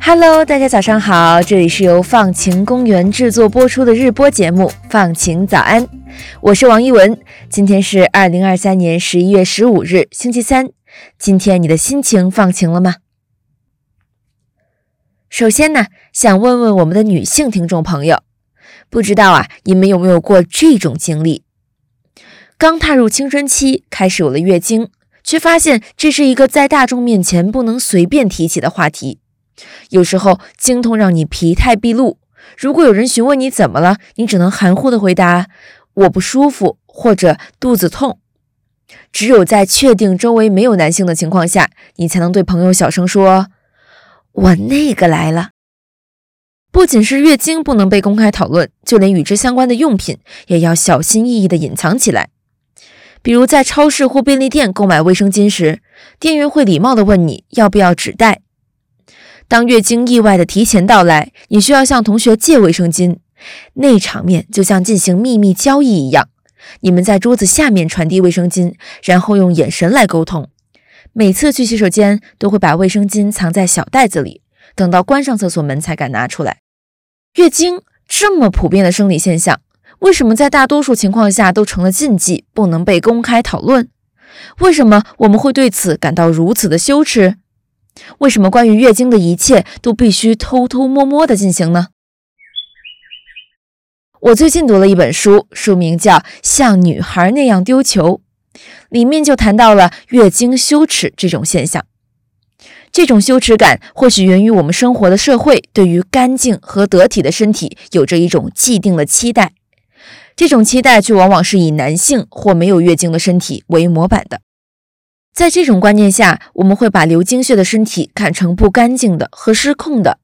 Hello，大家早上好，这里是由放晴公园制作播出的日播节目《放晴早安》，我是王一文。今天是二零二三年十一月十五日，星期三。今天你的心情放晴了吗？首先呢，想问问我们的女性听众朋友，不知道啊，你们有没有过这种经历？刚踏入青春期，开始有了月经，却发现这是一个在大众面前不能随便提起的话题。有时候经痛让你疲态毕露，如果有人询问你怎么了，你只能含糊的回答我不舒服或者肚子痛。只有在确定周围没有男性的情况下，你才能对朋友小声说：“我那个来了。”不仅是月经不能被公开讨论，就连与之相关的用品也要小心翼翼地隐藏起来。比如在超市或便利店购买卫生巾时，店员会礼貌地问你要不要纸袋。当月经意外的提前到来，你需要向同学借卫生巾，那场面就像进行秘密交易一样。你们在桌子下面传递卫生巾，然后用眼神来沟通。每次去洗手间都会把卫生巾藏在小袋子里，等到关上厕所门才敢拿出来。月经这么普遍的生理现象，为什么在大多数情况下都成了禁忌，不能被公开讨论？为什么我们会对此感到如此的羞耻？为什么关于月经的一切都必须偷偷摸摸的进行呢？我最近读了一本书，书名叫《像女孩那样丢球》，里面就谈到了月经羞耻这种现象。这种羞耻感或许源于我们生活的社会对于干净和得体的身体有着一种既定的期待，这种期待却往往是以男性或没有月经的身体为模板的。在这种观念下，我们会把流经血的身体看成不干净的和失控的，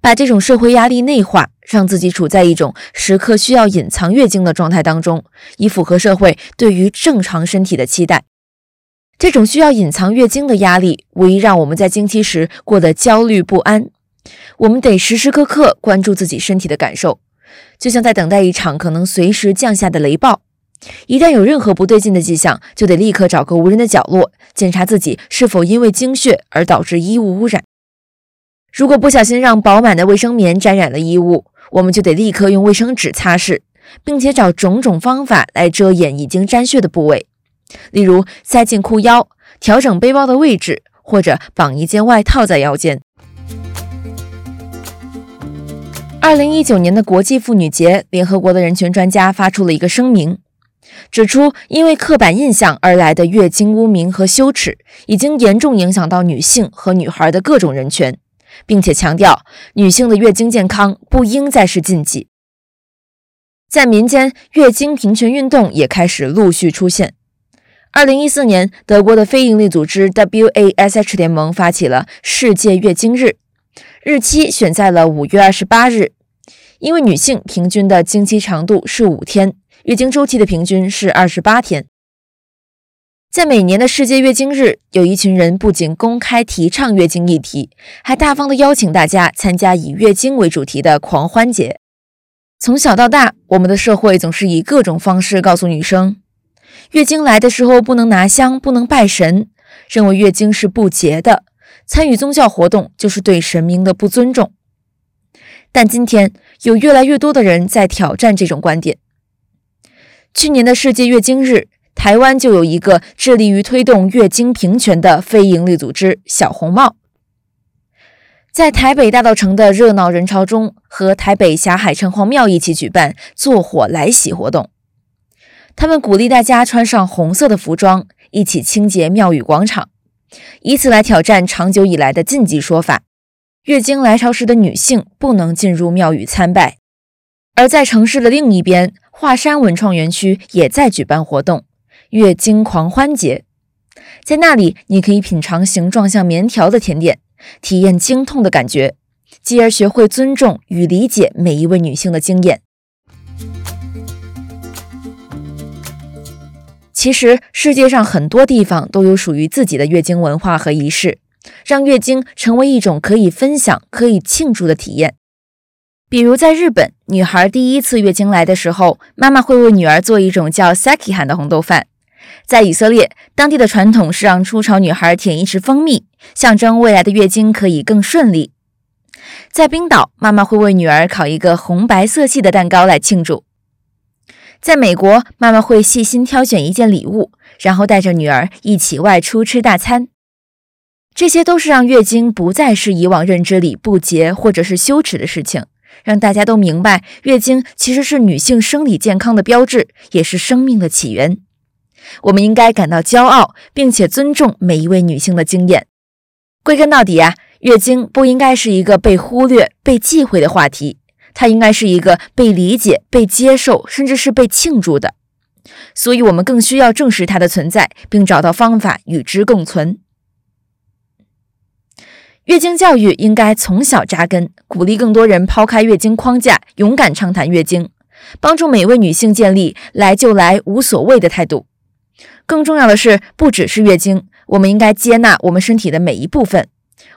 把这种社会压力内化，让自己处在一种时刻需要隐藏月经的状态当中，以符合社会对于正常身体的期待。这种需要隐藏月经的压力，无疑让我们在经期时过得焦虑不安。我们得时时刻刻关注自己身体的感受，就像在等待一场可能随时降下的雷暴。一旦有任何不对劲的迹象，就得立刻找个无人的角落，检查自己是否因为经血而导致衣物污染。如果不小心让饱满的卫生棉沾染了衣物，我们就得立刻用卫生纸擦拭，并且找种种方法来遮掩已经沾血的部位，例如塞进裤腰、调整背包的位置，或者绑一件外套在腰间。二零一九年的国际妇女节，联合国的人权专家发出了一个声明。指出，因为刻板印象而来的月经污名和羞耻，已经严重影响到女性和女孩的各种人权，并且强调女性的月经健康不应再是禁忌。在民间，月经平权运动也开始陆续出现。二零一四年，德国的非营利组织 WASH 联盟发起了世界月经日，日期选在了五月二十八日，因为女性平均的经期长度是五天。月经周期的平均是二十八天。在每年的世界月经日，有一群人不仅公开提倡月经议题，还大方的邀请大家参加以月经为主题的狂欢节。从小到大，我们的社会总是以各种方式告诉女生，月经来的时候不能拿香，不能拜神，认为月经是不洁的，参与宗教活动就是对神明的不尊重。但今天，有越来越多的人在挑战这种观点。去年的世界月经日，台湾就有一个致力于推动月经平权的非营利组织“小红帽”，在台北大道城的热闹人潮中，和台北霞海城隍庙一起举办“做火来洗”活动。他们鼓励大家穿上红色的服装，一起清洁庙宇广场，以此来挑战长久以来的禁忌说法：月经来潮时的女性不能进入庙宇参拜。而在城市的另一边，华山文创园区也在举办活动——月经狂欢节。在那里，你可以品尝形状像棉条的甜点，体验经痛的感觉，继而学会尊重与理解每一位女性的经验。其实，世界上很多地方都有属于自己的月经文化和仪式，让月经成为一种可以分享、可以庆祝的体验。比如在日本，女孩第一次月经来的时候，妈妈会为女儿做一种叫 saki 汉的红豆饭。在以色列，当地的传统是让初潮女孩舔一匙蜂蜜，象征未来的月经可以更顺利。在冰岛，妈妈会为女儿烤一个红白色系的蛋糕来庆祝。在美国，妈妈会细心挑选一件礼物，然后带着女儿一起外出吃大餐。这些都是让月经不再是以往认知里不洁或者是羞耻的事情。让大家都明白，月经其实是女性生理健康的标志，也是生命的起源。我们应该感到骄傲，并且尊重每一位女性的经验。归根到底啊，月经不应该是一个被忽略、被忌讳的话题，它应该是一个被理解、被接受，甚至是被庆祝的。所以，我们更需要正视它的存在，并找到方法与之共存。月经教育应该从小扎根，鼓励更多人抛开月经框架，勇敢畅谈月经，帮助每位女性建立“来就来，无所谓”的态度。更重要的是，不只是月经，我们应该接纳我们身体的每一部分。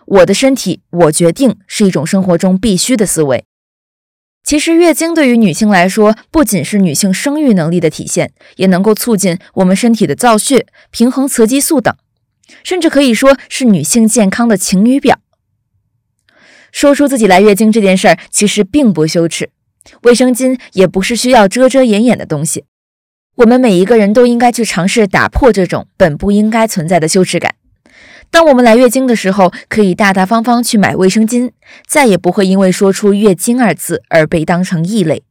我的身体，我决定，是一种生活中必须的思维。其实，月经对于女性来说，不仅是女性生育能力的体现，也能够促进我们身体的造血、平衡雌激素等。甚至可以说是女性健康的晴雨表。说出自己来月经这件事儿，其实并不羞耻，卫生巾也不是需要遮遮掩掩的东西。我们每一个人都应该去尝试打破这种本不应该存在的羞耻感。当我们来月经的时候，可以大大方方去买卫生巾，再也不会因为说出“月经”二字而被当成异类。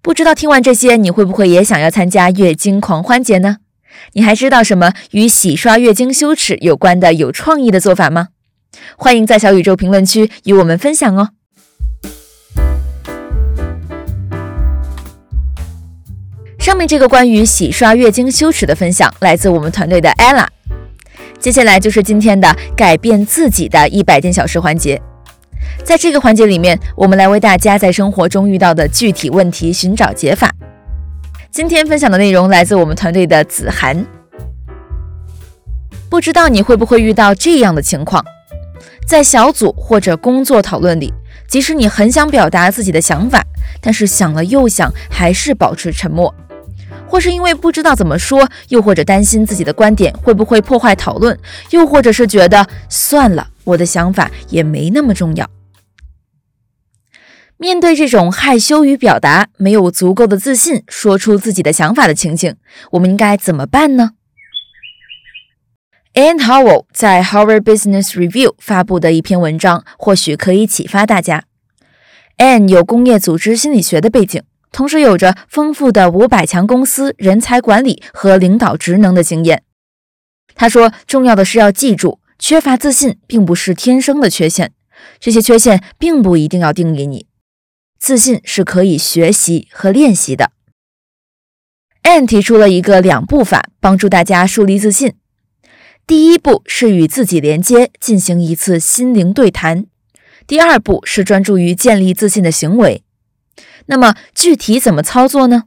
不知道听完这些，你会不会也想要参加月经狂欢节呢？你还知道什么与洗刷月经羞耻有关的有创意的做法吗？欢迎在小宇宙评论区与我们分享哦。上面这个关于洗刷月经羞耻的分享来自我们团队的 Ella。接下来就是今天的改变自己的一百件小事环节，在这个环节里面，我们来为大家在生活中遇到的具体问题寻找解法。今天分享的内容来自我们团队的子涵，不知道你会不会遇到这样的情况，在小组或者工作讨论里，即使你很想表达自己的想法，但是想了又想，还是保持沉默，或是因为不知道怎么说，又或者担心自己的观点会不会破坏讨论，又或者是觉得算了，我的想法也没那么重要。面对这种害羞于表达、没有足够的自信说出自己的想法的情景，我们应该怎么办呢？Anne Howell 在 Harvard Business Review 发布的一篇文章，或许可以启发大家。Ann 有工业组织心理学的背景，同时有着丰富的五百强公司人才管理和领导职能的经验。他说：“重要的是要记住，缺乏自信并不是天生的缺陷，这些缺陷并不一定要定义你。”自信是可以学习和练习的。Anne 提出了一个两步法，帮助大家树立自信。第一步是与自己连接，进行一次心灵对谈；第二步是专注于建立自信的行为。那么具体怎么操作呢？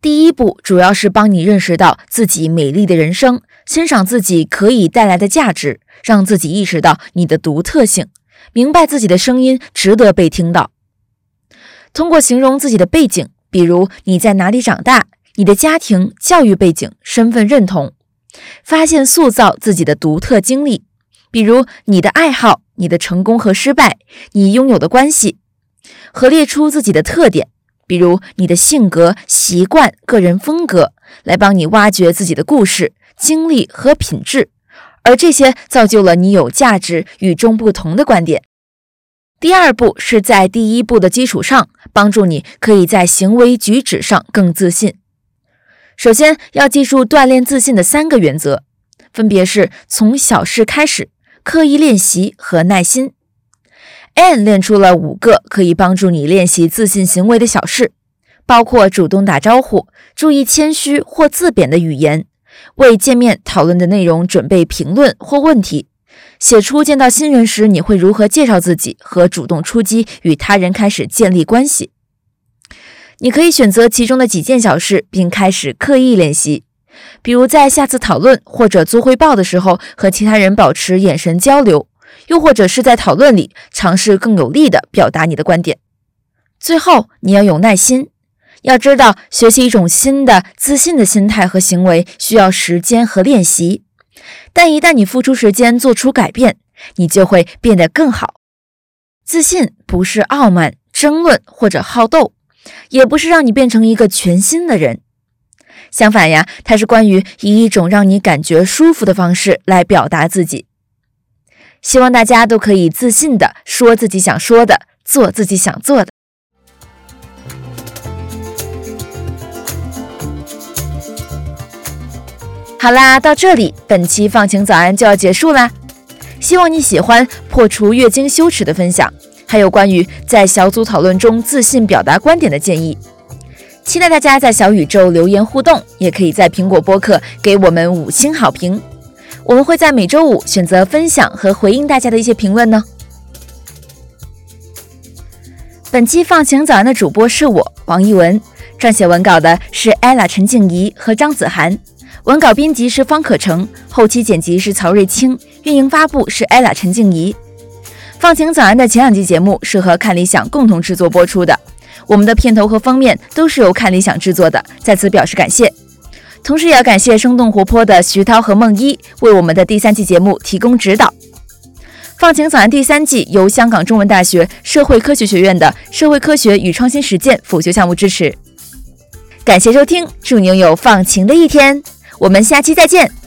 第一步主要是帮你认识到自己美丽的人生，欣赏自己可以带来的价值，让自己意识到你的独特性。明白自己的声音值得被听到。通过形容自己的背景，比如你在哪里长大，你的家庭教育背景、身份认同，发现塑造自己的独特经历，比如你的爱好、你的成功和失败、你拥有的关系，和列出自己的特点，比如你的性格、习惯、个人风格，来帮你挖掘自己的故事、经历和品质。而这些造就了你有价值、与众不同的观点。第二步是在第一步的基础上，帮助你可以在行为举止上更自信。首先要记住锻炼自信的三个原则，分别是从小事开始、刻意练习和耐心。Anne 练出了五个可以帮助你练习自信行为的小事，包括主动打招呼、注意谦虚或自贬的语言。为见面讨论的内容准备评论或问题，写出见到新人时你会如何介绍自己和主动出击与他人开始建立关系。你可以选择其中的几件小事，并开始刻意练习，比如在下次讨论或者做汇报的时候和其他人保持眼神交流，又或者是在讨论里尝试更有力的表达你的观点。最后，你要有耐心，要知道学习一种新的自信的心态和行为需要时间和练习，但一旦你付出时间做出改变，你就会变得更好。自信不是傲慢、争论或者好斗，也不是让你变成一个全新的人。相反呀，它是关于以一种让你感觉舒服的方式来表达自己。希望大家都可以自信的说自己想说的，做自己想做的。好啦，到这里，本期放晴早安就要结束啦。希望你喜欢破除月经羞耻的分享，还有关于在小组讨论中自信表达观点的建议。期待大家在小宇宙留言互动，也可以在苹果播客给我们五星好评。我们会在每周五选择分享和回应大家的一些评论呢。本期放晴早安的主播是我王一文，撰写文稿的是 ella 陈静怡和张子涵，文稿编辑是方可成，后期剪辑是曹瑞清，运营发布是 ella 陈静怡。放晴早安的前两集节目是和看理想共同制作播出的。我们的片头和封面都是由看理想制作的，在此表示感谢。同时，也要感谢生动活泼的徐涛和梦一为我们的第三季节目提供指导。放晴早安第三季由香港中文大学社会科学学院的社会科学与创新实践辅修项目支持。感谢收听，祝您有放晴的一天。我们下期再见。